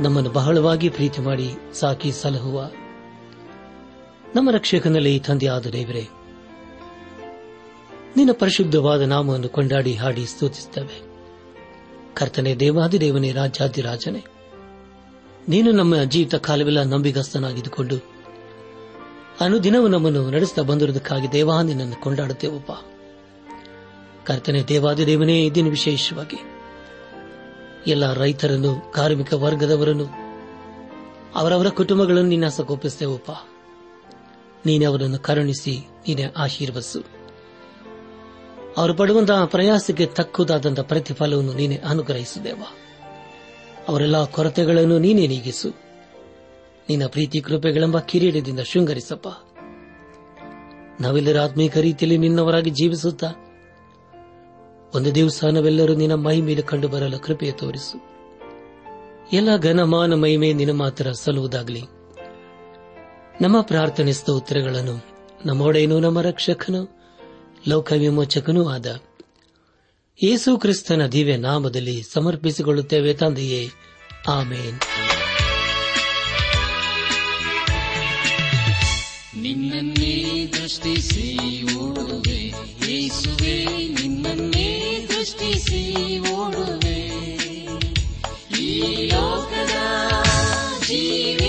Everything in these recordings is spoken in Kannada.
ನಮ್ಮನ್ನು ಬಹಳವಾಗಿ ಪ್ರೀತಿ ಮಾಡಿ ಸಾಕಿ ಸಲಹುವ. ನಮ್ಮ ರಕ್ಷಕನಲ್ಲಿ ತಂದೆಯಾದ ದೇವರೇ, ನಿನ್ನ ಪರಿಶುದ್ಧವಾದ ನಾಮವನ್ನು ಕೊಂಡಾಡಿ ಹಾಡಿ ಸ್ತುತಿಸುತ್ತವೆ. ಕರ್ತನೆ ದೇವಾದಿದೇವನೇ ರಾಜಾದಿರಾಜನೇ ನೀನು ನಮ್ಮ ಜೀವಿತ ಕಾಲವೆಲ್ಲ ನಂಬಿಗಸ್ತನಾಗಿದ್ದುಕೊಂಡು ಅನುದಿನವೂ ನಮ್ಮನ್ನು ನಡೆಸುತ್ತಾ ಬಂದಿರುವುದಕ್ಕಾಗಿ ದೇವಾ ನಿನ್ನನ್ನು ಕೊಂಡಾಡುತ್ತೇವಪ್ಪ. ಕರ್ತನೆ ದೇವಾದಿದೇವನೇ ಇದನ್ನು ವಿಶೇಷವಾಗಿ ಎಲ್ಲ ರೈತರನ್ನು, ಕಾರ್ಮಿಕ ವರ್ಗದವರನ್ನು, ಅವರವರ ಕುಟುಂಬಗಳನ್ನು ನಿನ್ನ ಸಕೋಪಿಸುತ್ತೇವಪ್ಪ ನೀನೆ ಅವರನ್ನು ಕರುಣಿಸಿ, ನೀನೆ ಆಶೀರ್ವಸು ಅವರು ಪಡುವಂತಹ ಪ್ರಯಾಸಕ್ಕೆ ತಕ್ಕುದಾದಂತಹ ಪ್ರತಿಫಲವನ್ನು ನೀನೆ ಅನುಗ್ರಹಿಸುದೇವ. ಅವರೆಲ್ಲ ಕೊರತೆಗಳನ್ನು ನೀನೇ ನೀಗಿಸು. ನಿನ್ನ ಪ್ರೀತಿ ಕೃಪೆಗಳೆಂಬ ಕಿರೀಟದಿಂದ ಶೃಂಗರಿಸಪ್ಪ. ನಾವೆಲ್ಲರ ಆತ್ಮೀಕ ರೀತಿಯಲ್ಲಿ ನಿನ್ನವರಾಗಿ ಜೀವಿಸುತ್ತಾ ಒಂದು ದಿವಸ ನಾವೆಲ್ಲರೂ ನಿನ್ನ ಮೈ ಮೇಲೆ ಕಂಡು ಬರಲು, ಕೃಪೆಯ ತೋರಿಸು. ಎಲ್ಲ ಘನಮಾನ ಮಹಿಮೆ ನಿನ್ನ ಮಾತ್ರ ಸಲ್ಲುವುದಾಗಲಿ. ನಮ್ಮ ಪ್ರಾರ್ಥನೆ ಸ್ತೋತ್ರಗಳನ್ನು ನಮ್ಮೊಡೆಯನು ನಮ್ಮ ರಕ್ಷಕನು ಲೋಕ ವಿಮೋಚಕನೂ ಆದ ಯೇಸು ಕ್ರಿಸ್ತನ ದಿವ್ಯ ನಾಮದಲ್ಲಿ ಸಮರ್ಪಿಸಿಕೊಳ್ಳುತ್ತೇವೆ ತಂದೆಯೇ. ಆಮೇನ್. ನಿನ್ನನ್ನೇ ದೃಷ್ಟಿಸಿ ಓಡುವೆ ಯೇಸುವೆ ನಿನ್ನನ್ನೇ ದೃಷ್ಟಿಸಿ ಓಡುವೆ. ಈ ಲೋಕದ ಜೀವಿತದ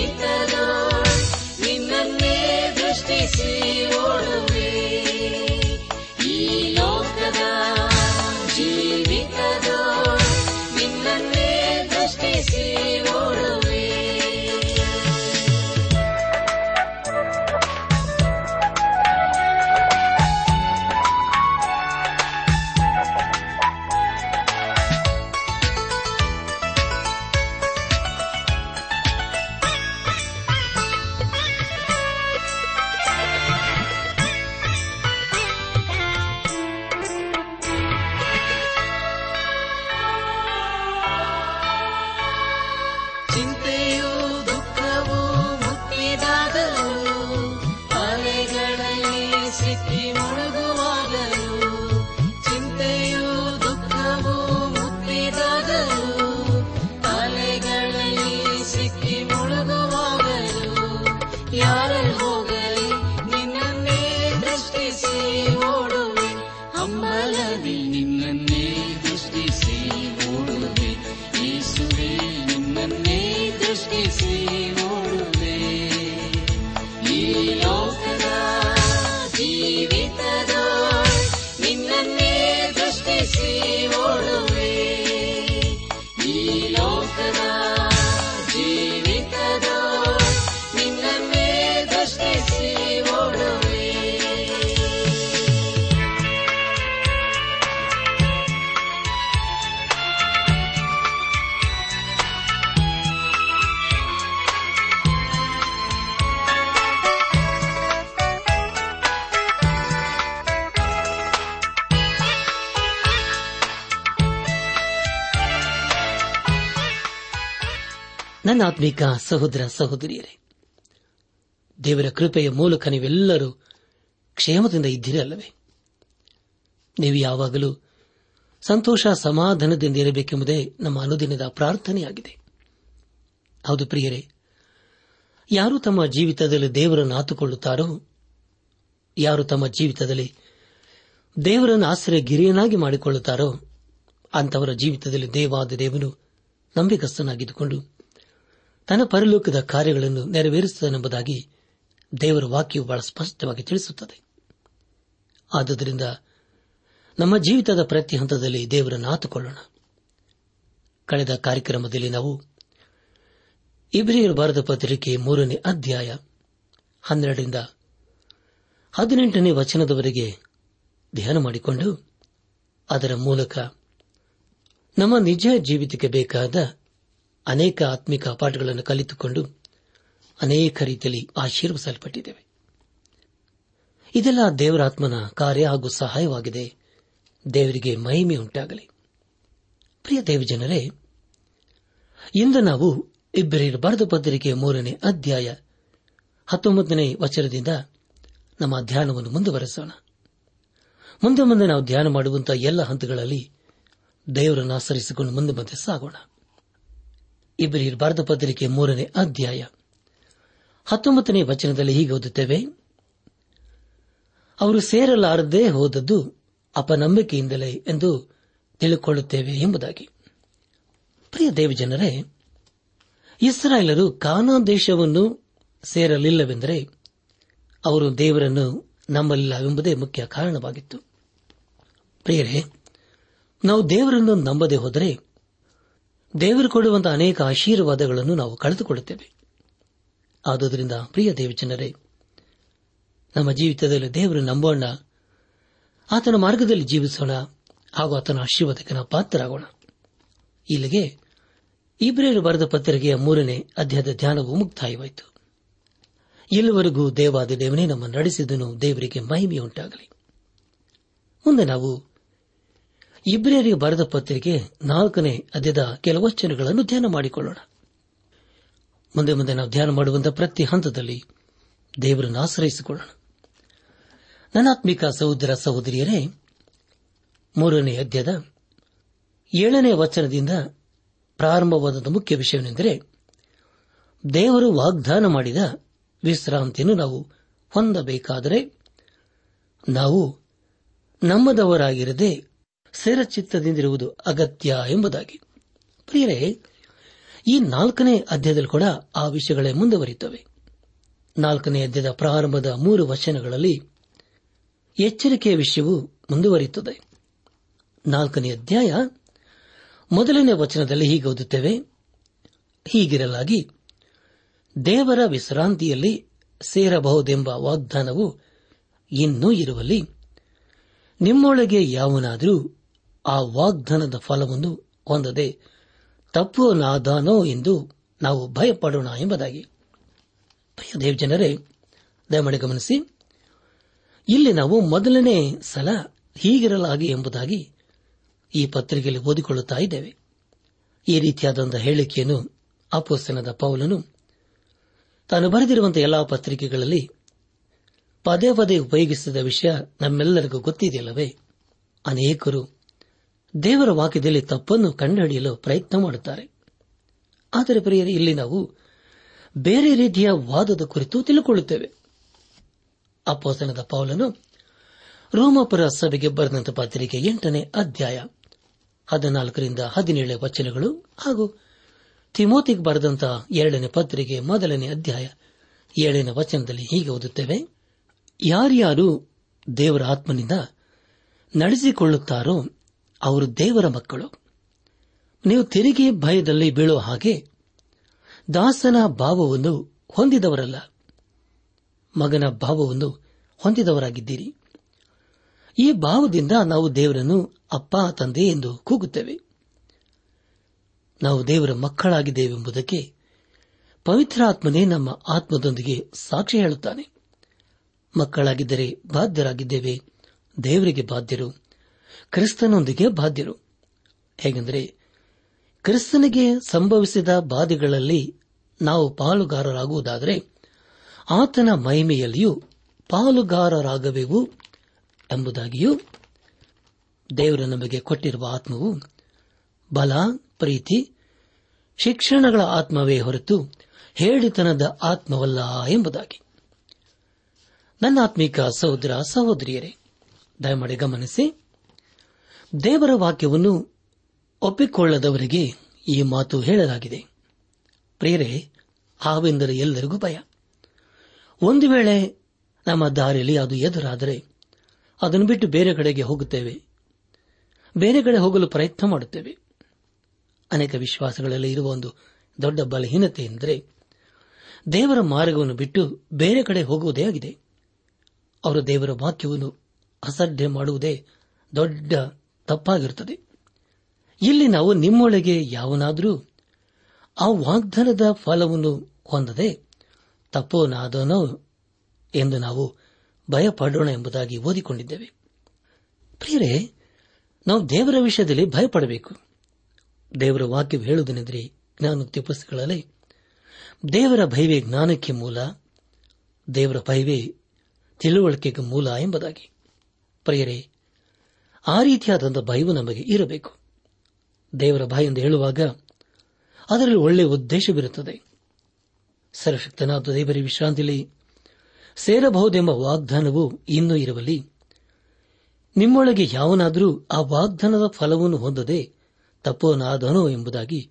ಆತ್ಮಿಕ ಸಹೋದರ ಸಹೋದರಿಯರೇ, ದೇವರ ಕೃಪೆಯ ಮೂಲಕ ನೀವೆಲ್ಲರೂ ಕ್ಷೇಮದಿಂದ ಇದ್ದಿರಲ್ಲವೇ? ನೀವು ಯಾವಾಗಲೂ ಸಂತೋಷ ಸಮಾಧಾನದಿಂದ ಇರಬೇಕೆಂಬುದೇ ನಮ್ಮ ಅನುದಿನದ ಪ್ರಾರ್ಥನೆಯಾಗಿದೆ. ಹೌದು ಪ್ರಿಯರೇ, ಯಾರು ತಮ್ಮ ಜೀವಿತದಲ್ಲಿ ದೇವರನ್ನು ಆತುಕೊಳ್ಳುತ್ತಾರೋ, ಯಾರು ತಮ್ಮ ಜೀವಿತದಲ್ಲಿ ದೇವರನ್ನು ಆಶ್ರಯ ಗಿರಿಯನಾಗಿ ಮಾಡಿಕೊಳ್ಳುತ್ತಾರೋ ಅಂತವರ ಜೀವಿತದಲ್ಲಿ ದೇವಾದ ದೇವನು ನಂಬಿಕಸ್ಥನಾಗಿದ್ದುಕೊಂಡು ತನ್ನ ಪರಲೋಕದ ಕಾರ್ಯಗಳನ್ನು ನೆರವೇರಿಸುತ್ತಾನೆಂಬುದಾಗಿ ದೇವರ ವಾಕ್ಯವು ಬಹಳ ಸ್ಪಷ್ಟವಾಗಿ ತಿಳಿಸುತ್ತದೆ. ಆದುದರಿಂದ ನಮ್ಮ ಜೀವಿತದ ಪ್ರತಿ ಹಂತದಲ್ಲಿ ದೇವರನ್ನು ಆತುಕೊಳ್ಳೋಣ. ಕಳೆದ ಕಾರ್ಯಕ್ರಮದಲ್ಲಿ ನಾವು ಇಬ್ರಿಯರ್ ಭಾರತ ಪತ್ರಿಕೆ ಮೂರನೇ ಅಧ್ಯಾಯ ಹನ್ನೆರಡರಿಂದ ಹದಿನೆಂಟನೇ ವಚನದವರೆಗೆ ಧ್ಯಾನ ಮಾಡಿಕೊಂಡು ಅದರ ಮೂಲಕ ನಮ್ಮ ನಿಜ ಜೀವಿತಕ್ಕೆ ಬೇಕಾದ ಅನೇಕ ಆತ್ಮಿಕ ಪಾಠಗಳನ್ನು ಕಲಿತುಕೊಂಡು ಅನೇಕ ರೀತಿಯಲ್ಲಿ ಆಶೀರ್ವಿಸಲ್ಪಟ್ಟಿದ್ದೇವೆ ಇದೆಲ್ಲ ದೇವರಾತ್ಮನ ಕಾರ್ಯ ಹಾಗೂ ಸಹಾಯವಾಗಿದೆ. ದೇವರಿಗೆ ಮಹಿಮೆ ಉಂಟಾಗಲಿ. ಪ್ರಿಯ ದೇವಜನರೇ, ಇಂದು ನಾವು ಇಬ್ಬರಿರಬಾರದು ಬರೆದ ಮೂರನೇ ಅಧ್ಯಾಯ ಹತ್ತೊಂಬತ್ತನೇ ವಚನದಿಂದ ನಮ್ಮ ಧ್ಯಾನವನ್ನು ಮುಂದುವರೆಸೋಣ. ಮುಂದೆ ಮುಂದೆ ನಾವು ಧ್ಯಾನ ಮಾಡುವಂತಹ ಎಲ್ಲ ಹಂತಗಳಲ್ಲಿ ದೇವರನ್ನು ಆಚರಿಸಿಕೊಂಡು ಮುಂದೆ ಮುಂದೆ ಸಾಗೋಣ. ಇಬ್ಬರಿಯರ ಬರೆದ ಪತ್ರಿಕೆ ಮೂರನೇ ಅಧ್ಯಾಯ. ಹತ್ತೊಂಬತ್ತನೇ ವಚನದಲ್ಲಿ ಹೀಗೆ ಓದುತ್ತೇವೆ. ಅವರು ಸೇರಲಾರದೇ ಹೋದದ್ದು ಅಪನಂಬಿಕೆಯಿಂದಲೇ ಎಂದು ತಿಳಿಕೊಳ್ಳುತ್ತೇವೆ ಎಂಬುದಾಗಿ. ಪ್ರಿಯ ದೇವಜನರೇ, ಇಸ್ರಾಯೇಲರು ಕಾನಾ ದೇಶವನ್ನು ಸೇರಲಿಲ್ಲವೆಂದರೆ ಅವರು ದೇವರನ್ನು ನಂಬಲಿಲ್ಲವೆಂಬುದೇ ಮುಖ್ಯ ಕಾರಣವಾಗಿತ್ತು. ಪ್ರಿಯರೇ, ನಾವು ದೇವರನ್ನು ನಂಬದೆ ಹೋದರೆ ದೇವರು ಕೊಡುವಂತಹ ಅನೇಕ ಆಶೀರ್ವಾದಗಳನ್ನು ನಾವು ಕಳೆದುಕೊಳ್ಳುತ್ತೇವೆ. ಆದುದರಿಂದ ಪ್ರಿಯ ದೇವಜನರೇ, ನಮ್ಮ ಜೀವಿತದಲ್ಲಿ ದೇವರು ನಂಬೋಣ. ಆತನ ಮಾರ್ಗದಲ್ಲಿ ಜೀವಿಸೋಣ. ಹಾಗೂ ಆತನ ಆಶೀರ್ವಾದಕ್ಕೆ ನಾವು ಪಾತ್ರರಾಗೋಣ. ಇಲ್ಲಿಗೆ ಇಬ್ರೇರು ಬರೆದ ಪತ್ರಿಕೆಯ ಮೂರನೇ ಅಧ್ಯಾಯದ ಧ್ಯಾನವು ಮುಕ್ತಾಯವಾಯಿತು. ಇಲ್ಲಿವರೆಗೂ ದೇವಾದ ದೇವನೇ ನಮ್ಮ ನಡೆಸಿದನು ದೇವರಿಗೆ ಮಹಿಮೆಯುಂಟಾಗಲಿ. ಮುಂದೆ ನಾವು ಇಬ್ರಿಯರಿಗೆ ಬರೆದ ಪತ್ರಿಕೆ ನಾಲ್ಕನೇ ಕೆಲವು ಕೆಲವಚನಗಳನ್ನು ಧ್ಯಾನ ಮಾಡಿಕೊಳ್ಳೋಣ. ಮುಂದೆ ಮುಂದೆ ನಾವು ಧ್ಯಾನ ಮಾಡುವಂತಹ ಪ್ರತಿ ಹಂತದಲ್ಲಿ ದೇವರನ್ನು ಆಶ್ರಯಿಸಿಕೊಳ್ಳೋಣ. ನನಾತ್ಮಿಕ ಸಹೋದರ ಸಹೋದರಿಯರೇ, ಮೂರನೇ ಅಧ್ಯದ ಏಳನೇ ವಚನದಿಂದ ಪ್ರಾರಂಭವಾದ ಮುಖ್ಯ ವಿಷಯವೆಂದರೆ, ದೇವರು ವಾಗ್ದಾನ ಮಾಡಿದ ವಿಶ್ರಾಂತಿಯನ್ನು ನಾವು ಹೊಂದಬೇಕಾದರೆ, ನಾವು ನಮ್ಮದವರಾಗಿರದೆ ಸ್ಥಿರಚಿತ್ತದಿಂದಿರುವುದು ಅಗತ್ಯ ಎಂಬುದಾಗಿ. ಪ್ರಿಯರೇ, ಈ ನಾಲ್ಕನೇ ಅಧ್ಯಾಯದಲ್ಲಿ ಕೂಡ ಆ ವಿಷಯಗಳೇ ಮುಂದುವರಿಯುತ್ತವೆ. ನಾಲ್ಕನೇ ಅಧ್ಯಾಯದ ಪ್ರಾರಂಭದ ಮೂರು ವಚನಗಳಲ್ಲಿ ಎಚ್ಚರಿಕೆಯ ವಿಷಯವು ಮುಂದುವರಿಯುತ್ತದೆ. ನಾಲ್ಕನೇ ಅಧ್ಯಾಯ ಮೊದಲನೇ ವಚನದಲ್ಲಿ ಹೀಗೆ ಓದುತ್ತೇವೆ, ಹೀಗಿರಲಾಗಿ, ದೇವರ ವಿಶ್ರಾಂತಿಯಲ್ಲಿ ಸೇರಬಹುದೆಂಬ ವಾಗ್ದಾನವು ಇನ್ನೂ ಇರುವಲ್ಲಿ, ನಿಮ್ಮೊಳಗೆ ಯಾವನಾದರೂ ಆ ವಾಗ್ದಾನದ ಫಲವನ್ನು ಹೊಂದದೆ ತಪ್ಪುವನಾದಾನೋ ಎಂದು ನಾವು ಭಯಪಡೋಣ ಎಂಬುದಾಗಿ. ದೇವ್ ಜನರೇ ದಯಮಾಡಿ ಗಮನಿಸಿ. ಇಲ್ಲಿ ನಾವು ಮೊದಲನೇ ಸಲ ಹೀಗಿರಲಾಗಿ ಎಂಬುದಾಗಿ ಈ ಪತ್ರಿಕೆಯಲ್ಲಿ ಓದಿಕೊಳ್ಳುತ್ತಾ ಇದ್ದೇವೆ. ಈ ರೀತಿಯಾದಂತಹ ಹೇಳಿಕೆಯನ್ನು ಅಪೋಸ್ತನದ ಪೌಲನು ತಾನು ಬರೆದಿರುವಂತಹ ಎಲ್ಲಾ ಪತ್ರಿಕೆಗಳಲ್ಲಿ ಪದೇ ಪದೇ ಉಪಯೋಗಿಸಿದ ವಿಷಯ ನಮ್ಮೆಲ್ಲರಿಗೂ ಗೊತ್ತಿದೆಯಲ್ಲವೇ? ಅನೇಕರು ದೇವರ ವಾಕ್ಯದಲ್ಲಿ ತಪ್ಪನ್ನು ಕಂಡುಹಿಡಿಯಲು ಪ್ರಯತ್ನ ಮಾಡುತ್ತಾರೆ. ಆದರೆ ಪ್ರಿಯರೇ, ಇಲ್ಲಿ ನಾವು ಬೇರೆ ರೀತಿಯ ವಾದದ ಕುರಿತು ತಿಳಿದುಕೊಳ್ಳುತ್ತೇವೆ ಅಪ್ಪೋಸನದ ಪೌಲನು ರೋಮಾಪುರ ಸಭೆಗೆ ಬರೆದಂತ ಪತ್ರಿಕೆ ಎಂಟನೇ ಅಧ್ಯಾಯ ಹದಿನಾಲ್ಕರಿಂದ ಹದಿನೇಳನೇ ವಚನಗಳು ಹಾಗೂ ತಿಮೋತಿಗೆ ಬರೆದಂತಹ ಎರಡನೇ ಪತ್ರಿಕೆ ಮೊದಲನೇ ಅಧ್ಯಾಯ ಏಳನೇ ವಚನದಲ್ಲಿ ಹೀಗೆ ಓದುತ್ತೇವೆ. ಯಾರ್ಯಾರು ದೇವರ ಆತ್ಮನಿಂದ ನಡೆಸಿಕೊಳ್ಳುತ್ತಾರೋ ಅವರು ದೇವರ ಮಕ್ಕಳು. ನೀವು ತೆರಿಗೆ ಭಯದಲ್ಲಿ ಬೀಳೋ ಹಾಗೆ ದಾಸನ ಭಾವವನ್ನು ಹೊಂದಿದವರಲ್ಲ. ಮಗನ ಭಾವವನ್ನು ಹೊಂದಿದವರಾಗಿದ್ದೀರಿ. ಈ ಭಾವದಿಂದ ನಾವು ದೇವರನ್ನು ಅಪ್ಪ, ತಂದೆ ಎಂದು ಕೂಗುತ್ತೇವೆ. ನಾವು ದೇವರ ಮಕ್ಕಳಾಗಿದ್ದೇವೆಂಬುದಕ್ಕೆ ಪವಿತ್ರಾತ್ಮನೇ ನಮ್ಮ ಆತ್ಮದೊಂದಿಗೆ ಸಾಕ್ಷಿ ಹೇಳುತ್ತಾನೆ. ಮಕ್ಕಳಾಗಿದ್ದರೆ ಬಾಧ್ಯರಾಗಿದ್ದೇವೆ. ದೇವರಿಗೆ ಬಾಧ್ಯರು. ಕ್ರಿಸ್ತನೊಂದಿಗೆ ಬಾಧ್ಯರು. ಹೇಗೆಂದರೆ, ಕ್ರಿಸ್ತನಿಗೆ ಸಂಭವಿಸಿದ ಬಾಧೆಗಳಲ್ಲಿ ನಾವು ಪಾಲುಗಾರರಾಗುವುದಾದರೆ, ಆತನ ಮಹಿಮೆಯಲ್ಲಿಯೂ ಪಾಲುಗಾರರಾಗಬೇಕು ಎಂಬುದಾಗಿಯೂ ದೇವರು ನಮಗೆ ಕೊಟ್ಟಿರುವ ಆತ್ಮವು ಬಲ, ಪ್ರೀತಿ, ಶಿಕ್ಷಣಗಳ ಆತ್ಮವೇ ಹೊರತು ಹೇಳಿತನದ ಆತ್ಮವಲ್ಲ ಎಂಬುದಾಗಿ. ನನ್ನ ಆತ್ಮಿಕ ಸಹೋದರ ಸಹೋದರಿಯರೇ, ದಯಮಾಡಿ ಗಮನಿಸಿ ದೇವರ ವಾಕ್ಯವನ್ನು ಒಪ್ಪಿಕೊಳ್ಳದವರಿಗೆ ಈ ಮಾತು ಹೇಳಲಾಗಿದೆ. ಪ್ರಿಯರೇ, ಹಾವೆಂದರೆ ಎಲ್ಲರಿಗೂ ಭಯ. ಒಂದು ವೇಳೆ ನಮ್ಮ ದಾರಿಯಲ್ಲಿ ಅದು ಎದುರಾದರೆ ಅದನ್ನು ಬಿಟ್ಟು ಬೇರೆ ಕಡೆಗೆ ಹೋಗುತ್ತೇವೆ. ಬೇರೆ ಕಡೆ ಹೋಗಲು ಪ್ರಯತ್ನ ಮಾಡುತ್ತೇವೆ. ಅನೇಕ ವಿಶ್ವಾಸಗಳಲ್ಲಿ ಇರುವ ಒಂದು ದೊಡ್ಡ ಬಲಹೀನತೆ ಎಂದರೆ ದೇವರ ಮಾರ್ಗವನ್ನು ಬಿಟ್ಟು ಬೇರೆ ಕಡೆ ಹೋಗುವುದೇ ಆಗಿದೆ. ಅವರು ದೇವರ ವಾಕ್ಯವನ್ನು ಅಸಾಧ್ಯ ಮಾಡುವುದೇ ದೊಡ್ಡ ತಪ್ಪಾಗಿರುತ್ತದೆ ಇಲ್ಲಿ ನಾವು ನಿಮ್ಮೊಳಗೆ ಯಾವನಾದರೂ ಆ ವಾಗ್ದಾನದ ಫಲವನ್ನು ಹೊಂದದೆ ತಪ್ಪೋನಾದನೋ ಎಂದು ನಾವು ಭಯಪಡೋಣ ಎಂಬುದಾಗಿ ಓದಿಕೊಂಡಿದ್ದೇವೆ. ಪ್ರಿಯರೇ, ನಾವು ದೇವರ ವಿಷಯದಲ್ಲಿ ಭಯಪಡಬೇಕು. ದೇವರ ವಾಕ್ಯ ಹೇಳುವುದೇನೆಂದರೆ ಜ್ಞಾನ ಪುಸ್ತಕಗಳಲ್ಲಿ ದೇವರ ಭಯವೇ ಜ್ಞಾನಕ್ಕೆ ಮೂಲ, ದೇವರ ಭಯವೇ ತಿಳುವಳಿಕೆಗೆ ಮೂಲ ಎಂಬುದಾಗಿ. ಪ್ರಿಯರೇ ಆ ರೀತಿಯಾದಂಥ ಭಯವು ನಮಗೆ ಇರಬೇಕು. ದೇವರ ಭಯ ಎಂದು ಹೇಳುವಾಗ ಅದರಲ್ಲಿ ಒಳ್ಳೆಯ ಉದ್ದೇಶವಿರುತ್ತದೆ. ಸರ್ವಶಕ್ತನಾದ ದೇವರ ವಿಶ್ರಾಂತಿಲಿ, ಸೇರಬಹುದೆಂಬ ವಾಗ್ದಾನವು ಇನ್ನೂ ಇರುವಲ್ಲಿ ನಿಮ್ಮೊಳಗೆ ಯಾವನಾದರೂ ಆ ವಾಗ್ದಾನದ ಫಲವನ್ನು ಹೊಂದದೆ ತಪ್ಪೋನಾದನೋ ಎಂಬುದಾಗಿ,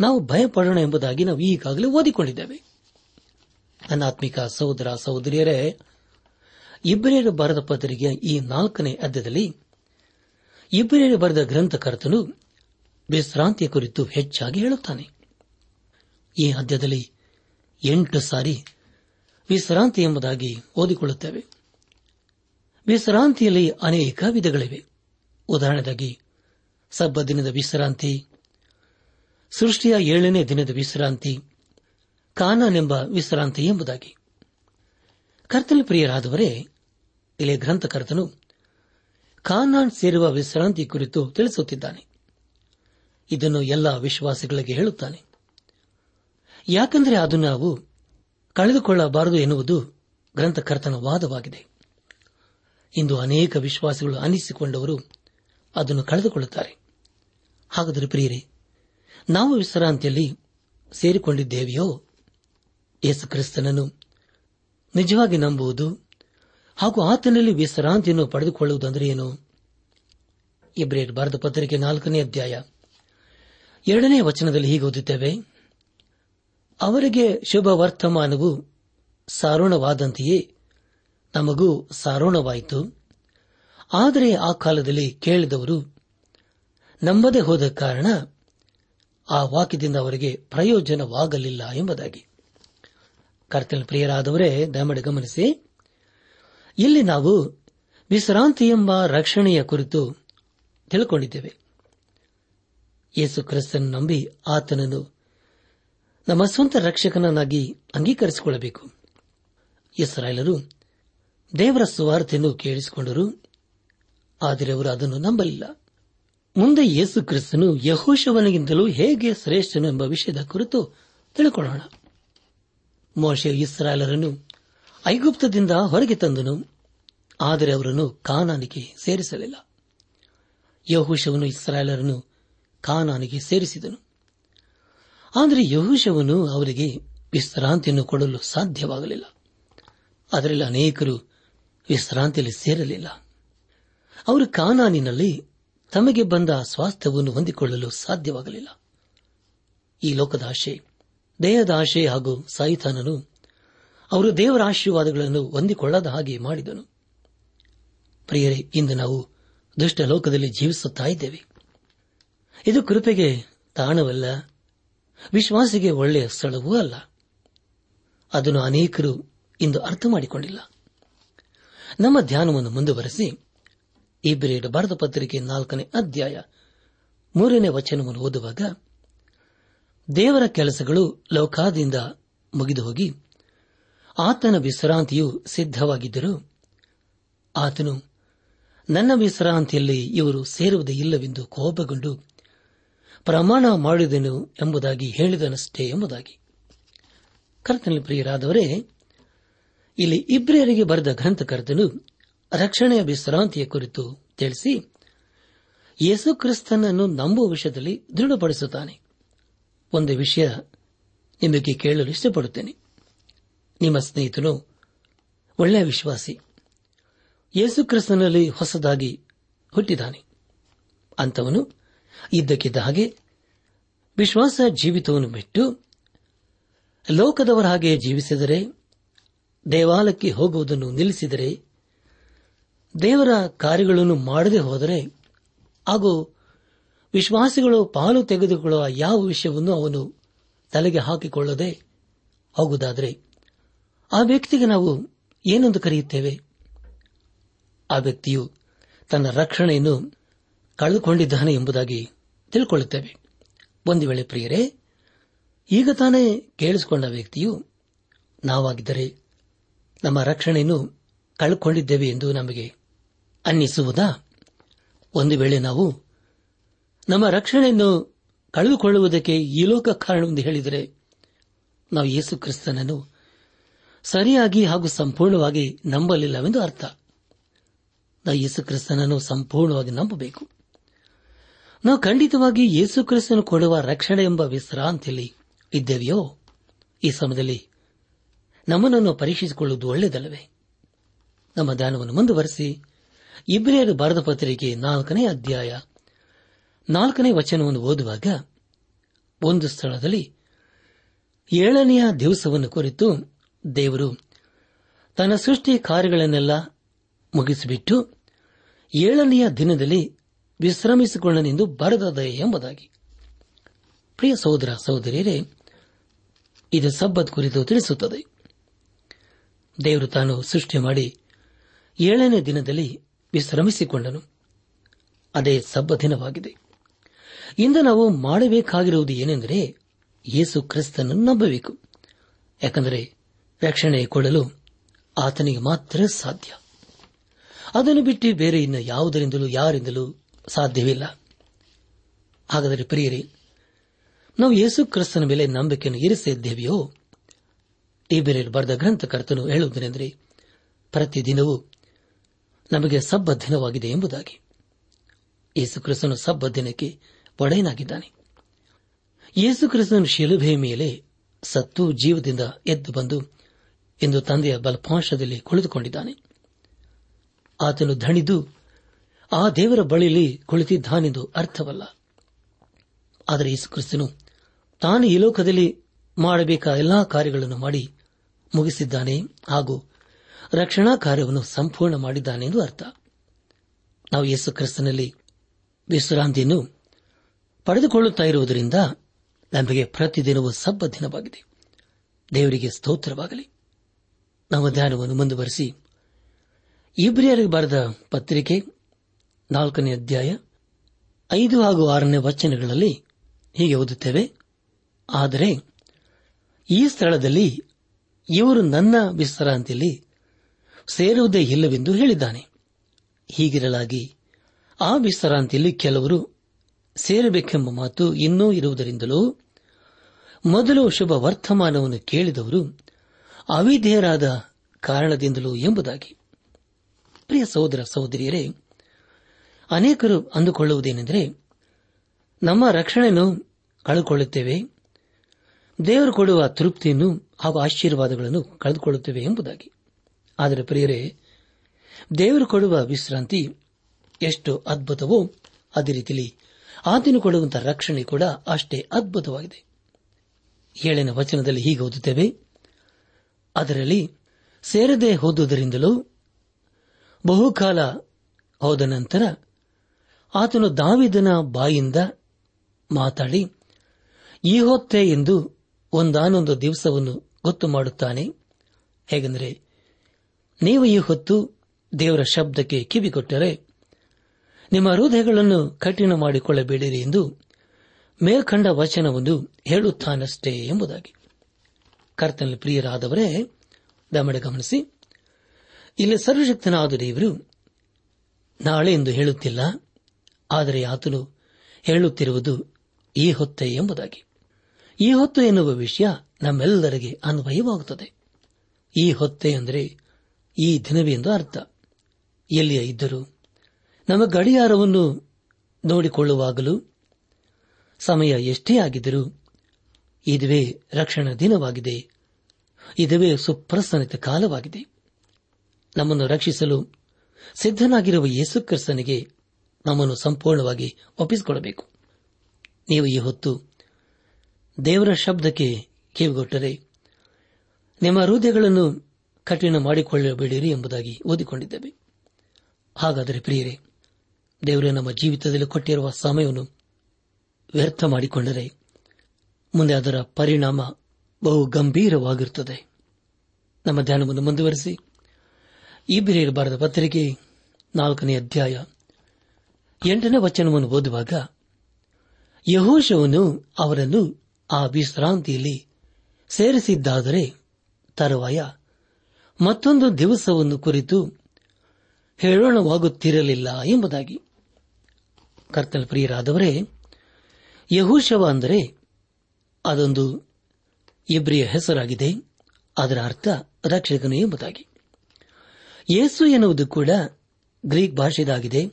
ನಾವು ಭಯಪಡೋಣ ಎಂಬುದಾಗಿ ನಾವು ಈಗಾಗಲೇ ಓದಿಕೊಂಡಿದ್ದೇವೆ. ಅನಾತ್ಮಿಕ ಸಹೋದರ ಸಹೋದರಿಯರೇ ಇಬ್ಬರಿಯರು ಭಾರತ ಪತ್ರಿಕೆಯ ಈ ನಾಲ್ಕನೇ ಅಧ್ಯಾಯದಲ್ಲಿ ಇಬ್ಬರಿಯರು ಬರೆದ ಗ್ರಂಥಕರ್ತನು ವಿಶ್ರಾಂತಿಯ ಕುರಿತು ಹೆಚ್ಚಾಗಿ ಹೇಳುತ್ತಾನೆ. ಈ ಹದ್ಯದಲ್ಲಿ ಎಂಟು ಸಾರಿ ವಿಶ್ರಾಂತಿ ಎಂಬುದಾಗಿ ಓದಿಕೊಳ್ಳುತ್ತೇವೆ. ವಿಶ್ರಾಂತಿಯಲ್ಲಿ ಅನೇಕ ವಿಧಗಳಿವೆ. ಉದಾಹರಣೆಗಾಗಿ ಸಬ್ಬ ದಿನದ ವಿಶ್ರಾಂತಿ, ಸೃಷ್ಟಿಯ ಏಳನೇ ದಿನದ ವಿಶ್ರಾಂತಿ ಕಾನಾನೆಂಬ ವಿಶ್ರಾಂತಿ ಎಂಬುದಾಗಿ. ಕರ್ತನ ಪ್ರಿಯರಾದವರೇ, ಇಲ್ಲಿ ಗ್ರಂಥಕರ್ತನು ಕಾನಾನ್ ಸೇರುವ ವಿಶ್ರಾಂತಿ ಕುರಿತು ತಿಳಿಸುತ್ತಿದ್ದಾನೆ. ಇದನ್ನು ಎಲ್ಲ ವಿಶ್ವಾಸಿಗಳಿಗೆ ಹೇಳುತ್ತಾನೆ. ಯಾಕೆಂದರೆ ಅದು ನಾವು ಕಳೆದುಕೊಳ್ಳಬಾರದು ಎನ್ನುವುದು ಗ್ರಂಥಕರ್ತನ ವಾದವಾಗಿದೆ. ಇಂದು ಅನೇಕ ವಿಶ್ವಾಸಿಗಳು ಅನಿಸಿಕೊಂಡವರು ಅದನ್ನು ಕಳೆದುಕೊಳ್ಳುತ್ತಾರೆ. ಹಾಗಾದರೆ ಪ್ರಿಯರೇ, ನಾವು ವಿಶ್ರಾಂತಿಯಲ್ಲಿ ಸೇರಿಕೊಂಡಿದ್ದೇವೆಯೋ? ಯೇಸು ಕ್ರಿಸ್ತನನ್ನು ನಿಜವಾಗಿ ನಂಬುವುದು ಹಾಗೂ ಆತನಲ್ಲಿ ವಿಶ್ರಾಂತಿಯನ್ನು ಪಡೆದುಕೊಳ್ಳುವುದಂದರೆ ಏನು? ಇಬ್ರೇರ್ ಭಾರತ ಪತ್ರಿಕೆ ನಾಲ್ಕನೇ ಅಧ್ಯಾಯ. ಎರಡನೇ ವಚನದಲ್ಲಿ ಹೀಗೆ ಓದುತ್ತೇವೆ. ಅವರಿಗೆ ಶುಭ ವರ್ತಮಾನವು ಸಾರೋಣವಾದಂತೆಯೇ ನಮಗೂ ಸಾರೋಣವಾಯಿತು. ಆದರೆ ಆ ಕಾಲದಲ್ಲಿ ಕೇಳಿದವರು, ನಂಬದೇ ಹೋದ ಕಾರಣ ಆ ವಾಕ್ಯದಿಂದ ಅವರಿಗೆ ಪ್ರಯೋಜನವಾಗಲಿಲ್ಲ ಎಂಬುದಾಗಿ. ಕರ್ತನ ಪ್ರಿಯರಾದವರೇ, ದಯಮಾಡಿ ಗಮನಿಸಿ. ಇಲ್ಲಿ ನಾವು ವಿಶ್ರಾಂತಿ ಎಂಬ ರಕ್ಷಣೆಯ ಕುರಿತು ತಿಳ್ಕೊಂಡಿದ್ದೇವೆ. ಯೇಸು ಕ್ರಿಸ್ತನ್ ನಂಬಿ ಆತನನ್ನು ನಮ್ಮ ಸ್ವಂತ ರಕ್ಷಕನನ್ನಾಗಿ ಅಂಗೀಕರಿಸಿಕೊಳ್ಳಬೇಕು. ಇಸ್ರಾಯೇಲರು ದೇವರ ಸುವಾರ್ತೆಯನ್ನು ಕೇಳಿಸಿಕೊಂಡರು, ಆದರೆ ಅವರು ಅದನ್ನು ನಂಬಲಿಲ್ಲ. ಮುಂದೆ ಯೇಸು ಕ್ರಿಸ್ತನು ಯಹೋಶವನಿಗಿಂತಲೂ ಹೇಗೆ ಶ್ರೇಷ್ಠನು ಎಂಬ ವಿಷಯದ ಕುರಿತು ತಿಳಿಕೊಳ್ಳೋಣ. ಮೋಶೆ ಇಸ್ರಾಯೇಲರನ್ನು ಐಗುಪ್ತದಿಂದ ಹೊರಗೆ ತಂದನು. ಆದರೆ ಅವರನ್ನು ಕಾನಾನಿಗೆ ಸೇರಿಸಲಿಲ್ಲ. ಯಹುಶವನು ಇಸ್ರಾಯೇಲರನ್ನು ಕಾನಾನಿಗೆ ಸೇರಿಸಿದನು. ಆದರೆ ಯಹುಶವನು ಅವರಿಗೆ ವಿಶ್ರಾಂತಿಯನ್ನು ಕೊಡಲು ಸಾಧ್ಯವಾಗಲಿಲ್ಲ. ಅದರಲ್ಲಿ ಅನೇಕರು ವಿಶ್ರಾಂತಿಯಲ್ಲಿ ಸೇರಲಿಲ್ಲ. ಅವರು ಕಾನಾನಿನಲ್ಲಿ ತಮಗೆ ಬಂದ ಸ್ವಾಸ್ಥ್ಯವನ್ನು ಹೊಂದಿಕೊಳ್ಳಲು ಸಾಧ್ಯವಾಗಲಿಲ್ಲ. ಈ ಲೋಕದ ಆಶೆ ದೇಹದ ಆಶೆ ಹಾಗೂ ಸಾಯಿತಾನನು ಅವರು ದೇವರ ಆಶೀರ್ವಾದಗಳನ್ನು ಹೊಂದಿಕೊಳ್ಳದ ಹಾಗೆ ಮಾಡಿದನು. ಪ್ರಿಯರೇ, ಇಂದು ನಾವು ದುಷ್ಟ ಲೋಕದಲ್ಲಿ ಜೀವಿಸುತ್ತಾ ಇದ್ದೇವೆ. ಇದು ಕೃಪೆಗೆ ತಾಣವಲ್ಲ, ವಿಶ್ವಾಸಿಗೆ ಒಳ್ಳೆಯ ಸ್ಥಳವೂ ಅಲ್ಲ. ಅದನ್ನು ಅನೇಕರು ಇಂದು ಅರ್ಥ ಮಾಡಿಕೊಂಡಿಲ್ಲ. ನಮ್ಮ ಧ್ಯಾನವನ್ನು ಮುಂದುವರೆಸಿ ಇಬ್ರೇಡ್ ಭಾರತ ಪತ್ರಿಕೆ ನಾಲ್ಕನೇ ಅಧ್ಯಾಯ ಮೂರನೇ ವಚನವನ್ನು ಓದುವಾಗ, ದೇವರ ಕೆಲಸಗಳು ಲೋಕಾದಿಂದ ಮುಗಿದು ಹೋಗಿ ಆತನ ವಿಶ್ರಾಂತಿಯು ಸಿದ್ಧವಾಗಿದ್ದರೂ ಆತನು, ನನ್ನ ವಿಶ್ರಾಂತಿಯಲ್ಲಿ ಇವರು ಸೇರುವುದೇ ಇಲ್ಲವೆಂದು ಕೋಪಗೊಂಡು ಪ್ರಮಾಣ ಮಾಡಿದನು ಎಂಬುದಾಗಿ ಹೇಳಿದನಷ್ಟೇ ಎಂಬುದಾಗಿ. ಕರ್ತನಲ್ಲಿ ಪ್ರಿಯರಾದವರೇ, ಇಲ್ಲಿ ಇಬ್ರಿಯರಿಗೆ ಬರೆದ ಗ್ರಂಥಕರ್ತನು ರಕ್ಷಣೆಯ ವಿಶ್ರಾಂತಿಯ ಕುರಿತು ತಿಳಿಸಿ ಯೇಸು ಕ್ರಿಸ್ತನನ್ನು ನಂಬುವ ವಿಷಯದಲ್ಲಿ ದೃಢಪಡಿಸುತ್ತಾನೆ. ಒಂದು ವಿಷಯ ನಿಮಗೆ ಕೇಳಲು ಇಷ್ಟಪಡುತ್ತೇನೆ. ನಿಮ್ಮ ಸ್ನೇಹಿತನು ಒಳ್ಳೆಯ ವಿಶ್ವಾಸಿ. ಯೇಸುಕ್ರಿಸ್ತನಲ್ಲಿ ಹೊಸದಾಗಿ ಹುಟ್ಟಿದ್ದಾನೆ. ಅಂತವನು ಇದ್ದಕ್ಕಿದ್ದ ಹಾಗೆ ವಿಶ್ವಾಸ ಜೀವಿತವನ್ನು ಬಿಟ್ಟು ಲೋಕದವರ ಹಾಗೆ ಜೀವಿಸಿದರೆ, ದೇವಾಲಯಕ್ಕೆ ಹೋಗುವುದನ್ನು ನಿಲ್ಲಿಸಿದರೆ, ದೇವರ ಕಾರ್ಯಗಳನ್ನು ಮಾಡದೆ ಹೋದರೆ, ಹಾಗೂ ವಿಶ್ವಾಸಿಗಳು ಪಾಲು ತೆಗೆದುಕೊಳ್ಳುವ ಯಾವ ವಿಷಯವನ್ನು ಅವನು ತಲೆಗೆ ಹಾಕಿಕೊಳ್ಳದೆ ಹೋಗುವುದಾದರೆ ಆ ವ್ಯಕ್ತಿಗೆ ನಾವು ಏನೆಂದು ಕರೆಯುತ್ತೇವೆ? ಆ ವ್ಯಕ್ತಿಯು ತನ್ನ ರಕ್ಷಣೆಯನ್ನು ಕಳೆದುಕೊಂಡಿದ್ದಾನೆ ಎಂಬುದಾಗಿ ತಿಳ್ಕೊಳ್ಳುತ್ತೇವೆ. ಒಂದು ವೇಳೆ ಪ್ರಿಯರೇ, ಈಗ ತಾನೇ ಕೇಳಿಸಿಕೊಂಡ ವ್ಯಕ್ತಿಯು ನಾವಾಗಿದ್ದರೆ ನಮ್ಮ ರಕ್ಷಣೆಯನ್ನು ಕಳೆದುಕೊಂಡಿದ್ದೇವೆ ಎಂದು ನಮಗೆ ಅನ್ನಿಸುವುದಾ? ಒಂದು ವೇಳೆ ನಾವು ನಮ್ಮ ರಕ್ಷಣೆಯನ್ನು ಕಳೆದುಕೊಳ್ಳುವುದಕ್ಕೆ ಈ ಲೋಕ ಕಾರಣವೆಂದು ಹೇಳಿದರೆ, ನಾವು ಯೇಸು ಕ್ರಿಸ್ತನನ್ನು ಸರಿಯಾಗಿ ಹಾಗೂ ಸಂಪೂರ್ಣವಾಗಿ ನಂಬಲಿಲ್ಲವೆಂದು ಅರ್ಥ. ಯೇಸು ಕ್ರಿಸ್ತನನ್ನು ಸಂಪೂರ್ಣವಾಗಿ ನಂಬಬೇಕು. ನಾವು ಖಂಡಿತವಾಗಿ ಯೇಸು ಕ್ರಿಸ್ತನು ಕೊಡುವ ರಕ್ಷಣೆ ಎಂಬ ವಿಶ್ರಾಂತಿಯಲ್ಲಿ ಇದ್ದೇವೆಯೋ? ಈ ಸಮಯದಲ್ಲಿ ನಮ್ಮನ್ನು ಪರೀಕ್ಷಿಸಿಕೊಳ್ಳುವುದು ಒಳ್ಳೆಯದಲ್ಲವೇ? ನಮ್ಮ ಧ್ಯಾನವನ್ನು ಮುಂದುವರೆಸಿ. ಇಬ್ರಿಯರು ಬರೆದ ಪತ್ರಿಕೆ ನಾಲ್ಕನೇ ಅಧ್ಯಾಯ ನಾಲ್ಕನೇ ವಚನವನ್ನು ಓದುವಾಗ ಒಂದು ಸ್ಥಳದಲ್ಲಿ ಏಳನೆಯ ದಿವಸವನ್ನು ಕುರಿತು ದೇವರು ತನ್ನ ಸೃಷ್ಟಿ ಕಾರ್ಯಗಳನ್ನೆಲ್ಲ ಮುಗಿಸಿಬಿಟ್ಟು ಏಳನೆಯ ದಿನದಲ್ಲಿ ವಿಶ್ರಮಿಸಿಕೊಳ್ಳನೆಂದು ಬರೆದದೆ ಎಂಬುದಾಗಿ. ಪ್ರಿಯ ಸಹೋದರ ಸಹೋದರಿಯರೇ, ಇದು ಸಬ್ಬತ್ ಕುರಿತು ತಿಳಿಸುತ್ತದೆ. ದೇವರು ತಾನು ಸೃಷ್ಟಿ ಮಾಡಿ ಏಳನೇ ದಿನದಲ್ಲಿ ವಿಶ್ರಮಿಸಿಕೊಂಡನು. ಅದೇ ಸಬ್ಬ ದಿನವಾಗಿದೆ. ಇಂದು ನಾವು ಮಾಡಬೇಕಾಗಿರುವುದು ಏನೆಂದರೆ ಯೇಸು ಕ್ರಿಸ್ತನನ್ನು ನಂಬಬೇಕು. ಯಾಕೆಂದರೆ ರಕ್ಷಣೆ ಕೊಡಲು ಆತನಿಗೆ ಮಾತ್ರ ಸಾಧ್ಯ. ಅದನ್ನು ಬಿಟ್ಟು ಬೇರೆ ಇನ್ನು ಯಾವುದರಿಂದಲೂ ಯಾರಿಂದಲೂ ಸಾಧ್ಯವಿಲ್ಲ. ಹಾಗಾದರೆ ಪ್ರಿಯರೇ, ನಾವು ಯೇಸು ಕ್ರಿಸ್ತನ ಮೇಲೆ ನಂಬಿಕೆಯನ್ನು ಇರಿಸಿದ್ದೇವೆಯೋ? ಈ ಬೇರೆ ಬರೆದ ಗ್ರಂಥಕರ್ತನು ಹೇಳುವುದೇನೆಂದರೆ, ಪ್ರತಿದಿನವೂ ನಮಗೆ ಸಬ್ಬ ದಿನವಾಗಿದೆ ಎಂಬುದಾಗಿ. ಯೇಸು ಕ್ರಿಸ್ತನು ಸಬ್ಬ ದಿನಕ್ಕೆ ಒಡೆಯನಾಗಿದ್ದಾನೆ. ಯೇಸು ಕ್ರಿಸ್ತನು ಶಿಲುಭೆಯ ಮೇಲೆ ಸತ್ತು ಜೀವದಿಂದ ಎದ್ದು ಬಂದು ಎಂದು ತಂದೆಯ ಬಲಪಾಂಶದಲ್ಲಿ ಕುಳಿತುಕೊಂಡಿದ್ದಾನೆ. ಆತನು ಧಣಿದು ಆ ದೇವರ ಬಳಿಯಲ್ಲಿ ಕುಳಿತಿದ್ದಾನೆಂದು ಅರ್ಥವಲ್ಲ. ಆದರೆ ಯೇಸುಕ್ರಿಸ್ತನು ತಾನು ಈ ಲೋಕದಲ್ಲಿ ಮಾಡಬೇಕಾದ ಎಲ್ಲಾ ಕಾರ್ಯಗಳನ್ನು ಮಾಡಿ ಮುಗಿಸಿದ್ದಾನೆ ಹಾಗೂ ರಕ್ಷಣಾ ಕಾರ್ಯವನ್ನು ಸಂಪೂರ್ಣ ಮಾಡಿದ್ದಾನೆ ಎಂದು ಅರ್ಥ. ನಾವು ಯೇಸು ಕ್ರಿಸ್ತನಲ್ಲಿ ವಿಶ್ರಾಂತಿಯನ್ನು ಪಡೆದುಕೊಳ್ಳುತ್ತಾ ಇರುವುದರಿಂದ ನಮಗೆ ಪ್ರತಿದಿನವೂ ಸಬ್ಬ ದಿನವಾಗಿದೆ. ದೇವರಿಗೆ ಸ್ತೋತ್ರವಾಗಲಿ. ನಮ್ಮ ಧ್ಯಾನವನ್ನು ಮುಂದುವರೆಸಿ ಇಬ್ರಿಯರಿಗೆ ಬರೆದ ಪತ್ರಿಕೆ ನಾಲ್ಕನೇ ಅಧ್ಯಾಯ ಐದು ಹಾಗೂ ಆರನೇ ವಚನಗಳಲ್ಲಿ ಹೀಗೆ ಓದುತ್ತೇವೆ. ಆದರೆ ಈ ಸ್ಥಳದಲ್ಲಿ ಇವರು ನನ್ನ ವಿಶ್ರಾಂತಿಯಲ್ಲಿ ಸೇರುವುದೇ ಇಲ್ಲವೆಂದು ಹೇಳಿದ್ದಾನೆ. ಹೀಗಿರಲಾಗಿ ಆ ವಿಶ್ರಾಂತಿಯಲ್ಲಿ ಕೆಲವರು ಸೇರಬೇಕೆಂಬ ಮಾತು ಇನ್ನೂ ಇರುವುದರಿಂದಲೂ ಮೊದಲು ಶುಭ ವರ್ತಮಾನವನ್ನು ಕೇಳಿದವರು ಅವಿಧೇಯರಾದ ಕಾರಣದಿಂದಲೂ ಎಂಬುದಾಗಿ. ಪ್ರಿಯ ಸಹೋದರ ಸಹೋದರಿಯರೇ, ಅನೇಕರು ಅಂದುಕೊಳ್ಳುವುದೇನೆಂದರೆ, ನಮ್ಮ ರಕ್ಷಣೆಯನ್ನು ಕಳೆದುಕೊಳ್ಳುತ್ತೇವೆ, ದೇವರು ಕೊಡುವ ತೃಪ್ತಿಯನ್ನು ಹಾಗೂ ಆಶೀರ್ವಾದಗಳನ್ನು ಕಳೆದುಕೊಳ್ಳುತ್ತೇವೆ ಎಂಬುದಾಗಿ. ಆದರೆ ಪ್ರಿಯರೇ, ದೇವರು ಕೊಡುವ ವಿಶ್ರಾಂತಿ ಎಷ್ಟು ಅದ್ಭುತವೋ ಅದೇ ರೀತಿಯಲ್ಲಿ ಆತನು ಕೊಡುವಂತಹ ರಕ್ಷಣೆ ಕೂಡ ಅಷ್ಟೇ ಅದ್ಭುತವಾಗಿದೆ. ಏಳನೇ ವಚನದಲ್ಲಿ ಹೀಗೆ ಓದುತ್ತೇವೆ ಅದರಲ್ಲಿ ಸೇರದೆ ಹೋದುದರಿಂದಲೂ ಬಹುಕಾಲ ಹೋದ ನಂತರ ಆತನು ದಾವಿದನ ಬಾಯಿಂದ ಮಾತಾಡಿ ಈ ಹೊತ್ತೆ ಎಂದು ಒಂದಾನೊಂದು ದಿವಸವನ್ನು ಗೊತ್ತು ಮಾಡುತ್ತಾನೆ. ಹೇಗೆಂದರೆ, ನೀವು ಈ ಹೊತ್ತು ದೇವರ ಶಬ್ದಕ್ಕೆ ಕಿವಿಕೊಟ್ಟರೆ ನಿಮ್ಮ ಹೃದಯಗಳನ್ನು ಕಠಿಣ ಮಾಡಿಕೊಳ್ಳಬೇಡಿರಿ ಎಂದು ಮೇಲ್ಕಂಡ ವಚನವನ್ನು ಹೇಳುತ್ತಾನಷ್ಟೇ ಎಂಬುದಾಗಿ. ಕರ್ತನಲ್ಲಿ ಪ್ರಿಯರಾದವರೇ ದಮಡೆ ಗಮನಿಸಿ. ಇಲ್ಲಿ ಸರ್ವಶಕ್ತನಾದ ದೇವರು ನಾಳೆ ಎಂದು ಹೇಳುತ್ತಿಲ್ಲ, ಆದರೆ ಆತನು ಹೇಳುತ್ತಿರುವುದು ಈ ಹೊತ್ತೆ ಎಂಬುದಾಗಿ. ಈ ಹೊತ್ತು ಎನ್ನುವ ವಿಷಯ ನಮ್ಮೆಲ್ಲರಿಗೆ ಅನ್ವಯವಾಗುತ್ತದೆ. ಈ ಹೊತ್ತೆ ಅಂದರೆ ಈ ದಿನವೇ ಎಂದು ಅರ್ಥ. ಎಲ್ಲಿಯ ಇದ್ದರೂ ನಮ್ಮ ಗಡಿಯಾರವನ್ನು ನೋಡಿಕೊಳ್ಳುವಾಗಲೂ ಸಮಯ ಎಷ್ಟೇ ಆಗಿದ್ದರೂ ಇದುವೇ ರಕ್ಷಣಾ ದಿನವಾಗಿದೆ. ಇದುವೇ ಸುಪ್ರಸನ್ನಿತ ಕಾಲವಾಗಿದೆ. ನಮ್ಮನ್ನು ರಕ್ಷಿಸಲು ಸಿದ್ದನಾಗಿರುವ ಯೇಸುಕ್ರಿಸ್ತನಿಗೆ ನಮ್ಮನ್ನು ಸಂಪೂರ್ಣವಾಗಿ ಒಪ್ಪಿಸಿಕೊಡಬೇಕು. ನೀವು ಈ ಹೊತ್ತು ದೇವರ ಶಬ್ದಕ್ಕೆ ಕಿವಿಗೊಟ್ಟರೆ, ನಿಮ್ಮ ಹೃದಯಗಳನ್ನು ಕಠಿಣ ಮಾಡಿಕೊಳ್ಳಬೇಡಿರಿ ಎಂಬುದಾಗಿ ಓದಿಕೊಂಡಿದ್ದೇವೆ. ಹಾಗಾದರೆ ಪ್ರಿಯರೇ, ದೇವರು ನಮ್ಮ ಜೀವಿತದಲ್ಲಿ ಕೊಟ್ಟಿರುವ ಸಮಯವನ್ನು ವ್ಯರ್ಥ ಮಾಡಿಕೊಂಡರೆ ಮುಂದೆ ಅದರ ಪರಿಣಾಮ ಬಹು ಗಂಭೀರವಾಗಿರುತ್ತದೆ. ನಮ್ಮ ಧ್ಯಾನವನ್ನು ಮುಂದುವರೆಸಿ. ಈ ಬರೆದ ಪತ್ರಿಕೆ ನಾಲ್ಕನೇ ಅಧ್ಯಾಯ ಎಂಟನೇ ವಚನವನ್ನು ಓದುವಾಗ ಯಹೋಶವನು ಅವರನ್ನು ಆ ವಿಶ್ರಾಂತಿಯಲ್ಲಿ ಸೇರಿಸಿದ್ದಾದರೆ ತರುವಾಯ ಮತ್ತೊಂದು ದಿವಸವನ್ನು ಕುರಿತು ಹೇಳೋಣವಾಗುತ್ತಿರಲಿಲ್ಲ ಎಂಬುದಾಗಿ. ಕರ್ತನ ಪ್ರಿಯರಾದವರೇ, ಯಹೂಶವ ಅಂದರೆ ಅದೊಂದು ಇಬ್ರಿಯ ಹೆಸರಾಗಿದೆ. ಅದರ ಅರ್ಥ ರಕ್ಷಕನು ಎಂಬುದಾಗಿ. ಯೇಸು ಎನ್ನುವುದು ಕೂಡ ಗ್ರೀಕ್ ಭಾಷೆದಾಗಿದೆ.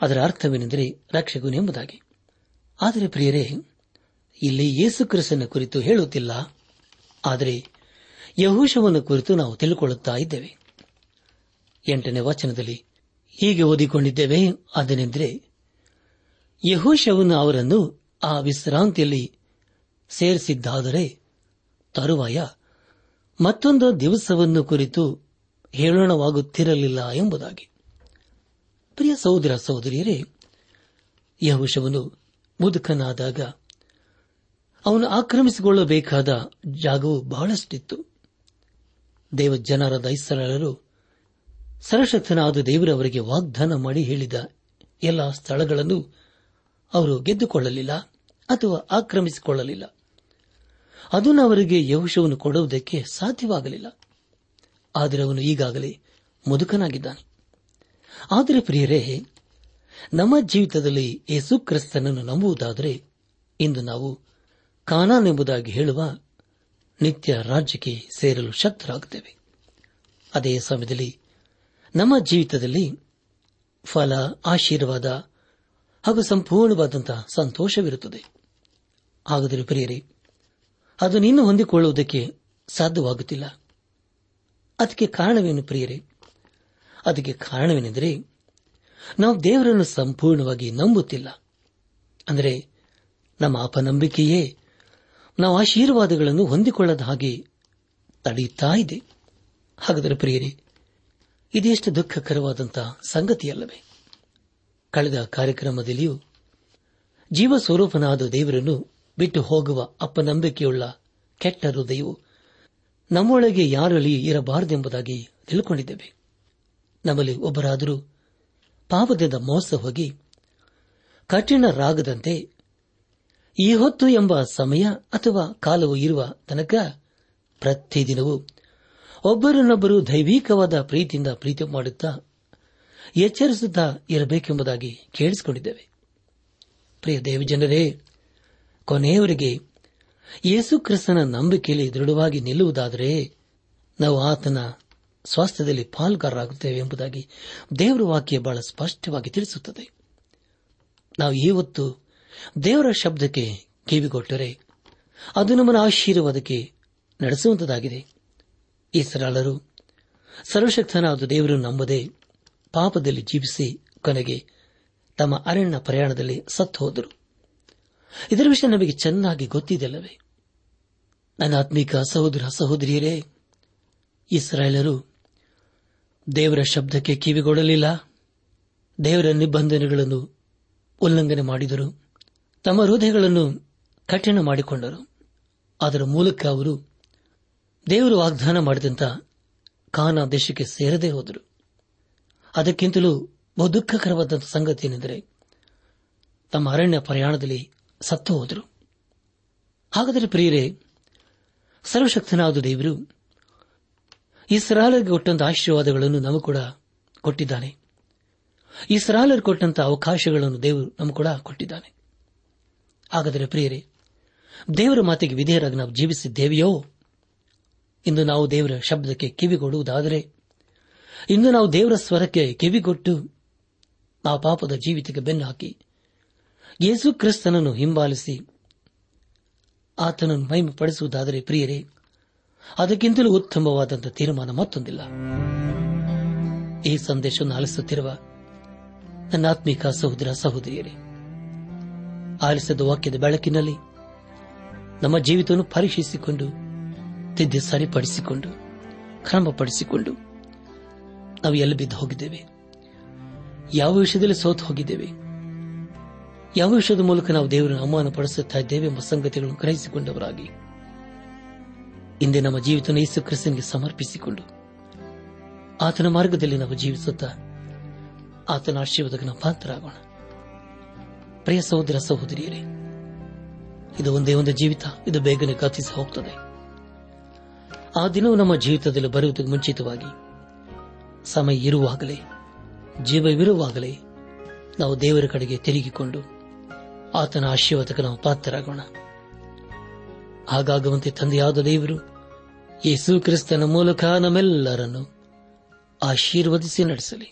ಅದರ ಅರ್ಥವೇನೆಂದರೆ ರಕ್ಷಕನು ಎಂಬುದಾಗಿ. ಆದರೆ ಪ್ರಿಯರೇ, ಇಲ್ಲಿ ಯೇಸು ಕ್ರಿಸ್ತನ ಕುರಿತು ಹೇಳುತ್ತಿಲ್ಲ. ಆದರೆ ಯಹೂಶವನ್ನು ಕುರಿತು ನಾವು ತಿಳಿದುಕೊಳ್ಳುತ್ತಾ ಇದ್ದೇವೆ. ಎಂಟನೇ ವಚನದಲ್ಲಿ ಹೀಗೆ ಓದಿಕೊಂಡಿದ್ದೇವೆ, ಅದನೆಂದರೆ ಯಹೂಶವನ್ನು ಅವರನ್ನು ಆ ವಿಶ್ರಾಂತಿಯಲ್ಲಿ ಸೇರಿಸಿದ್ದಾದರೆ ತರುವಾಯ ಮತ್ತೊಂದು ದಿವಸವನ್ನು ಕುರಿತು ಹೇಳೋಣವಾಗುತ್ತಿರಲಿಲ್ಲ ಎಂಬುದಾಗಿ. ಪ್ರಿಯ ಸಹೋದರ ಸಹೋದರಿಯರೇ, ಯಹುಶವನು ಮುದುಕನಾದಾಗ ಅವನು ಆಕ್ರಮಿಸಿಕೊಳ್ಳಬೇಕಾದ ಜಾಗವು ಬಹಳಷ್ಟಿತ್ತು. ದೇವ ಜನರ ದೈಸರರು ಸರಶತನಾದ ದೇವರವರಿಗೆ ವಾಗ್ದಾನ ಮಾಡಿ ಹೇಳಿದ ಎಲ್ಲ ಸ್ಥಳಗಳನ್ನು ಅವರು ಗೆದ್ದುಕೊಳ್ಳಲಿಲ್ಲ ಅಥವಾ ಆಕ್ರಮಿಸಿಕೊಳ್ಳಲಿಲ್ಲ. ಅದನ್ನು ಅವರಿಗೆ ಯಹುಶವನ್ನು ಕೊಡುವುದಕ್ಕೆ ಸಾಧ್ಯವಾಗಲಿಲ್ಲ. ಆದರೆ ಅವನು ಈಗಾಗಲೇ ಮುದುಕನಾಗಿದ್ದಾನೆ. ಆದರೆ ಪ್ರಿಯರೇ, ನಮ್ಮ ಜೀವಿತದಲ್ಲಿ ಯೇಸು ಕ್ರಿಸ್ತನನ್ನು ನಂಬುವುದಾದರೆ ಇಂದು ನಾವು ಕಾನಾನ್ ಎಂಬುದಾಗಿ ಹೇಳುವ ನಿತ್ಯ ರಾಜ್ಯಕ್ಕೆ ಸೇರಲು ಶಕ್ತರಾಗುತ್ತೇವೆ. ಅದೇ ಸಮಯದಲ್ಲಿ ನಮ್ಮ ಜೀವಿತದಲ್ಲಿ ಫಲ, ಆಶೀರ್ವಾದ ಹಾಗೂ ಸಂಪೂರ್ಣವಾದಂತಹ ಸಂತೋಷವಿರುತ್ತದೆ. ಹಾಗಾದರೆ ಪ್ರಿಯರೇ ಅದು ನೀನು ಹೊಂದಿಕೊಳ್ಳುವುದಕ್ಕೆ ಸಾಧ್ಯವಾಗುತ್ತಿಲ್ಲ. ಅದಕ್ಕೆ ಕಾರಣವೇನು ಪ್ರಿಯರೇ? ಅದಕ್ಕೆ ಕಾರಣವೇನೆಂದರೆ, ನಾವು ದೇವರನ್ನು ಸಂಪೂರ್ಣವಾಗಿ ನಂಬುತ್ತಿಲ್ಲ. ಅಂದರೆ, ನಮ್ಮ ಅಪನಂಬಿಕೆಯೇ ನಾವು ಆಶೀರ್ವಾದಗಳನ್ನು ಹೊಂದಿಕೊಳ್ಳದ ಹಾಗೆ ತಡೆಯುತ್ತಾ ಇದೆ. ಹಾಗಾದರೆ ಪ್ರಿಯರೇ, ಇದೆಷ್ಟು ದುಃಖಕರವಾದಂತಹ ಸಂಗತಿಯಲ್ಲವೇ? ಕಳೆದ ಕಾರ್ಯಕ್ರಮದಲ್ಲಿಯೂ ಜೀವ ಸ್ವರೂಪನಾದ ದೇವರನ್ನು ಬಿಟ್ಟು ಹೋಗುವ ಅಪನಂಬಿಕೆಯುಳ್ಳ ಕೆಟ್ಟ ಹೃದಯವು ನಮ್ಮೊಳಗೆ ಯಾರಲ್ಲಿ ಇರಬಾರದೆಂಬುದಾಗಿ ತಿಳ್ಕೊಂಡಿದ್ದೇವೆ. ನಮ್ಮಲ್ಲಿ ಒಬ್ಬರಾದರೂ ಪಾಪದಿಂದ ಮೋಸ ಹೋಗಿ ಕಠಿಣ ರಾಗದಂತೆ ಈ ಹೊತ್ತು ಎಂಬ ಸಮಯ ಅಥವಾ ಕಾಲವು ಇರುವ ತನಕ ಪ್ರತಿದಿನವೂ ಒಬ್ಬರನ್ನೊಬ್ಬರು ದೈವಿಕವಾದ ಪ್ರೀತಿಯಿಂದ ಪ್ರೀತಿ ಮಾಡುತ್ತಾ ಎಚ್ಚರಿಸುತ್ತಾ ಇರಬೇಕೆಂಬುದಾಗಿ ಕೇಳಿಸಿಕೊಂಡಿದ್ದೇವೆ. ಪ್ರಿಯ ದೇವಜನರೇ ಕೊನೆಯವರೆಗೆ ಯೇಸು ಕ್ರಿಸ್ತನ ನಂಬಿಕೆಯಲ್ಲಿ ದೃಢವಾಗಿ ನಿಲ್ಲುವುದಾದರೆ ನಾವು ಆತನ ಸ್ವಾಸ್ಥ್ಯದಲ್ಲಿ ಪಾಲ್ಗಾರರಾಗುತ್ತೇವೆ ಎಂಬುದಾಗಿ ದೇವರ ವಾಕ್ಯ ಬಹಳ ಸ್ಪಷ್ಟವಾಗಿ ತಿಳಿಸುತ್ತದೆ. ನಾವು ಇವತ್ತು ದೇವರ ಶಬ್ದಕ್ಕೆ ಕಿವಿಗೊಟ್ಟರೆ ಅದು ನಮ್ಮನ್ನು ಆಶೀರ್ವಾದಕ್ಕೆ ನಡೆಸುವಂತದಾಗಿದೆ. ಈ ಸರಳರು ಸರ್ವಶಕ್ತನಾದ ದೇವರು ನಂಬದೆ ಪಾಪದಲ್ಲಿ ಜೀವಿಸಿ ಕೊನೆಗೆ ತಮ್ಮ ಅರಣ್ಯ ಪ್ರಯಾಣದಲ್ಲಿ ಸತ್ತು ಹೋದರು ಇದರ ವಿಷಯ ನಮಗೆ ಚೆನ್ನಾಗಿ ಗೊತ್ತಿದೆಲ್ಲವೇ ನನ್ನ ಆತ್ಮಿಕ ಸಹೋದರ ಸಹೋದರಿಯರೇ, ಇಸ್ರಾಯೇಲರು ದೇವರ ಶಬ್ದಕ್ಕೆ ಕಿವಿಗೊಡಲಿಲ್ಲ. ದೇವರ ನಿಬಂಧನೆಗಳನ್ನು ಉಲ್ಲಂಘನೆ ಮಾಡಿದರು. ತಮ್ಮ ಹೃದಯಗಳನ್ನು ಕಠಿಣ ಮಾಡಿಕೊಂಡರು. ಅದರ ಮೂಲಕ ಅವರು ದೇವರು ವಾಗ್ದಾನ ಮಾಡಿದಂತ ಕಾನಾ ದೇಶಕ್ಕೆ ಸೇರದೇ ಹೋದರು. ಅದಕ್ಕಿಂತಲೂ ಬಹು ದುಃಖಕರವಾದ ಸಂಗತಿ ಏನೆಂದರೆ, ತಮ್ಮ ಅರಣ್ಯ ಪ್ರಯಾಣದಲ್ಲಿ ಸತ್ತು ಹೋದರು. ಹಾಗಾದರೆ ಪ್ರಿಯರೇ, ಸರ್ವಶಕ್ತನಾದ ದೇವರು ಇಸ್ರಾಲರಿಗೆ ಕೊಟ್ಟಂತಹ ಆಶೀರ್ವಾದಗಳನ್ನು ನಮಗೂ ಕೂಡ ಕೊಟ್ಟಿದ್ದಾನೆ. ಇಸ್ರಾಲರ್ ಕೊಟ್ಟಂತಹ ಅವಕಾಶಗಳನ್ನು ದೇವರು ನಮಗೂ ಕೂಡ ಕೊಟ್ಟಿದ್ದಾನೆ. ಹಾಗಾದರೆ ಪ್ರಿಯರೇ, ದೇವರ ಮಾತಿಗೆ ವಿಧೇಯರಾಗಿ ನಾವು ಜೀವಿಸಿದ್ದೇವೆಯೋ? ಇಂದು ನಾವು ದೇವರ ಶಬ್ದಕ್ಕೆ ಕಿವಿಗೊಡುವುದಾದರೆ, ಇಂದು ನಾವು ದೇವರ ಸ್ವರಕ್ಕೆ ಕಿವಿಗೊಟ್ಟು ನಾವು ಪಾಪದ ಜೀವಿತಕ್ಕೆ ಬೆನ್ನು ಹಾಕಿ ಯೇಸು ಕ್ರಿಸ್ತನನ್ನು ಹಿಂಬಾಲಿಸಿ ಆತನನ್ನು ಮಹಿಮೆ ಪಡಿಸುವುದಾದರೆ ಪ್ರಿಯರೇ, ಅದಕ್ಕಿಂತಲೂ ಉತ್ತಮವಾದಂತಹ ತೀರ್ಮಾನ ಮತ್ತೊಂದಿಲ್ಲ. ಈ ಸಂದೇಶವನ್ನು ಆಲಿಸುತ್ತಿರುವ ನನ್ನ ಆತ್ಮಿಕ ಸಹೋದರ ಸಹೋದರಿಯರೇ, ಆಲಿಸಿದ ವಾಕ್ಯದ ಬೆಳಕಿನಲ್ಲಿ ನಮ್ಮ ಜೀವಿತವನ್ನು ಪರೀಕ್ಷಿಸಿಕೊಂಡು, ತಿದ್ದಿ ಸರಿಪಡಿಸಿಕೊಂಡು, ಕ್ರಮಪಡಿಸಿಕೊಂಡು ನಾವು ಎಲ್ಲಿ ಬಿದ್ದು ಹೋಗಿದ್ದೇವೆ, ಯಾವ ವಿಷಯದಲ್ಲಿ ಸೋತು ಹೋಗಿದ್ದೇವೆ ಯಾವ ವಿಷಯದ ಮೂಲಕ ನಾವು ದೇವರನ್ನು ಅವಮಾನಪಡಿಸುತ್ತಾ ಇದ್ದೇವೆ ಎಂಬ ಸಂಗತಿಗಳನ್ನು ಗ್ರಹಿಸಿಕೊಂಡವರಾಗಿ ಹಿಂದೆ ನಮ್ಮ ಜೀವಿತ ಯೇಸು ಕ್ರಿಸ್ತನಿಗೆ ಸಮರ್ಪಿಸಿಕೊಂಡು ಆತನ ಮಾರ್ಗದಲ್ಲಿ ನಾವು ಜೀವಿಸುತ್ತಾ ಆತನ ಆಶೀರ್ವಾದಕ್ಕೆ ನಾವು ಪಾತ್ರರಾಗೋಣ. ಪ್ರಿಯ ಸಹೋದರ ಸಹೋದರಿಯರೇ, ಇದು ಒಂದೇ ಒಂದು ಜೀವಿತ, ಇದು ಬೇಗನೆ ಗತಿಸಿ ಹೋಗ್ತದೆ. ಆ ದಿನವೂ ನಮ್ಮ ಜೀವಿತದಲ್ಲಿ ಬರುವುದಕ್ಕೆ ಮುಂಚಿತವಾಗಿ ಸಮಯ ಇರುವಾಗಲೇ ಜೀವವಿರುವಾಗಲೇ ನಾವು ದೇವರ ಕಡೆಗೆ ತಿರುಗಿಕೊಂಡು ಆತನ ಆಶೀರ್ವಾದಕ್ಕೆ ನಾವು ಪಾತ್ರರಾಗೋಣ. ಹಾಗಾಗುವಂತೆ ತಂದೆಯಾದ ದೇವರು ಯೇಸು ಕ್ರಿಸ್ತನ ಮೂಲಕ ನಮ್ಮೆಲ್ಲರನ್ನು ಆಶೀರ್ವದಿಸಿ ನಡೆಸಲಿ.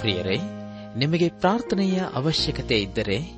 ಪ್ರಿಯರೇ, ನಿಮಗೆ ಪ್ರಾರ್ಥನೆಯ ಅವಶ್ಯಕತೆ ಇದ್ದರೆ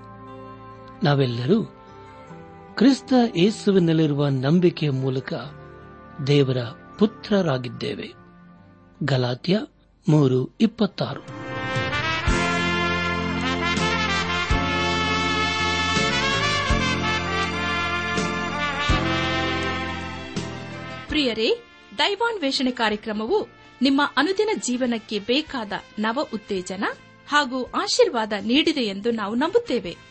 ನಾವೆಲ್ಲರೂ ಕ್ರಿಸ್ತ ಯೇಸುವಿನಲ್ಲಿರುವ ನಂಬಿಕೆಯ ಮೂಲಕ ದೇವರ ಪುತ್ರರಾಗಿದ್ದೇವೆ. ಗಲಾತ್ಯ ಮೂರು ಇಪ್ಪತ್ತಾರು. ಪ್ರಿಯರೇ ದೈವಾನ್ ವೇಷಣೆ ಕಾರ್ಯಕ್ರಮವು ನಿಮ್ಮ ಅನುದಿನ ಜೀವನಕ್ಕೆ ಬೇಕಾದ ನವ ಉತ್ತೇಜನ ಹಾಗೂ ಆಶೀರ್ವಾದ ನೀಡಿದೆ ಎಂದು ನಾವು ನಂಬುತ್ತೇವೆ.